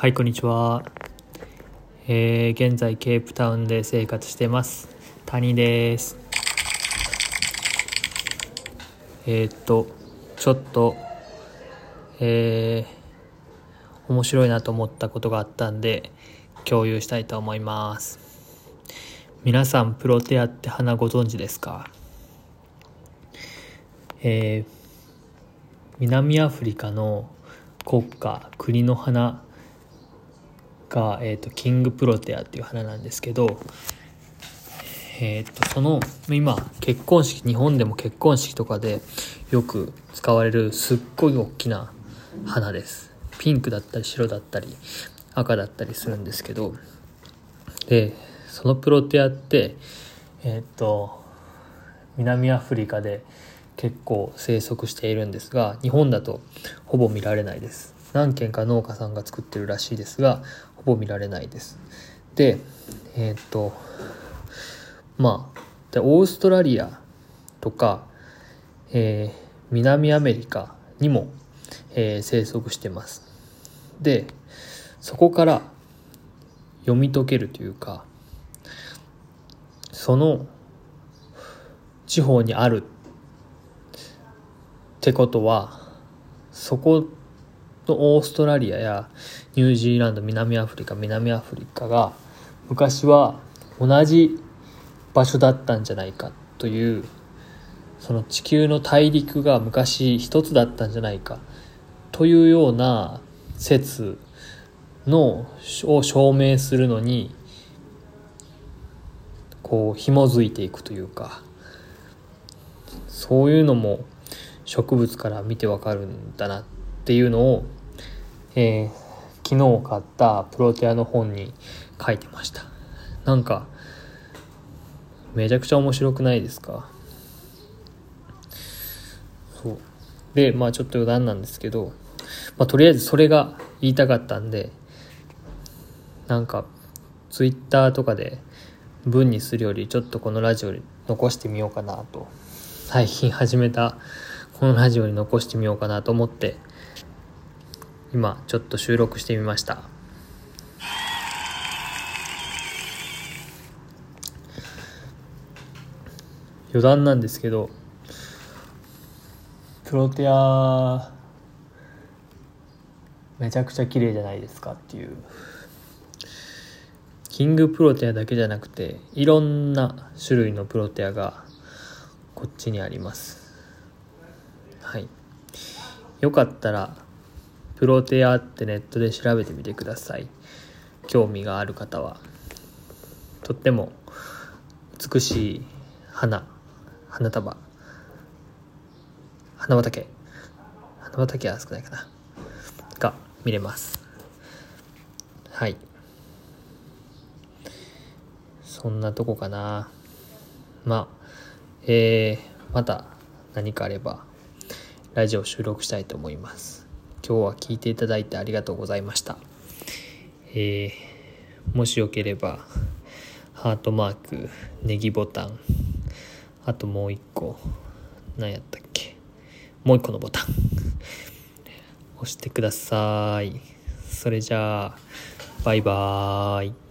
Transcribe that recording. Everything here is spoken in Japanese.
はい、こんにちは。えー、現在、ケープタウンで生活してます。谷です。えー、っと、ちょっと、えー、面白いなと思ったことがあったんで、共有したいと思います。皆さん、プロテアって花ご存知ですか？えー、南アフリカの国家国の花が、えーと、キングプロテアっていう花なんですけど、えーと、その今結婚式日本でも結婚式とかでよく使われるすっごい大きな花です。ピンクだったり白だったり赤だったりするんですけど。でそのプロテアってえっ、ー、と南アフリカで結構生息しているんですが日本だとほぼ見られないです。何軒か農家さんが作ってるらしいですがほぼ見られないです。でえっ、とまあオーストラリアとか、えー、南アメリカにも、えー、生息してます。でそこから読み解けるというかその地方にあるってことはそこのオーストラリアやニュージーランド南アフリカ南アフリカが昔は同じ場所だったんじゃないかというその地球の大陸が昔一つだったんじゃないかというような説のを証明するのにこう紐づいていくというかそういうのも植物から見てわかるんだなっていうのを、えー、昨日買ったプロテアの本に書いてました。なんかめちゃくちゃ面白くないですか？そう。でまあちょっと余談なんですけど、まあ、とりあえずそれが言いたかったんでなんかツイッターとかで文にするよりちょっとこのラジオに残してみようかなと。最近始めたこのラジオに残してみようかなと思って今ちょっと収録してみました。余談なんですけど。プロテアめちゃくちゃ綺麗じゃないですかっていう。キングプロテアだけじゃなくていろんな種類のプロテアがこっちにあります。はい。よかったらプロテアってネットで調べてみてください。興味がある方は。とっても美しい花。花束。花畑。花畑は少ないかな。が見れます。はい。そんなとこかな。まあえー、また何かあればラジオ収録したいと思います。今日は聞いていただいてありがとうございました。えー、もしよければハートマークネギボタンあともう一個何やったっけもう一個のボタン押してください。それじゃあバイバーイ。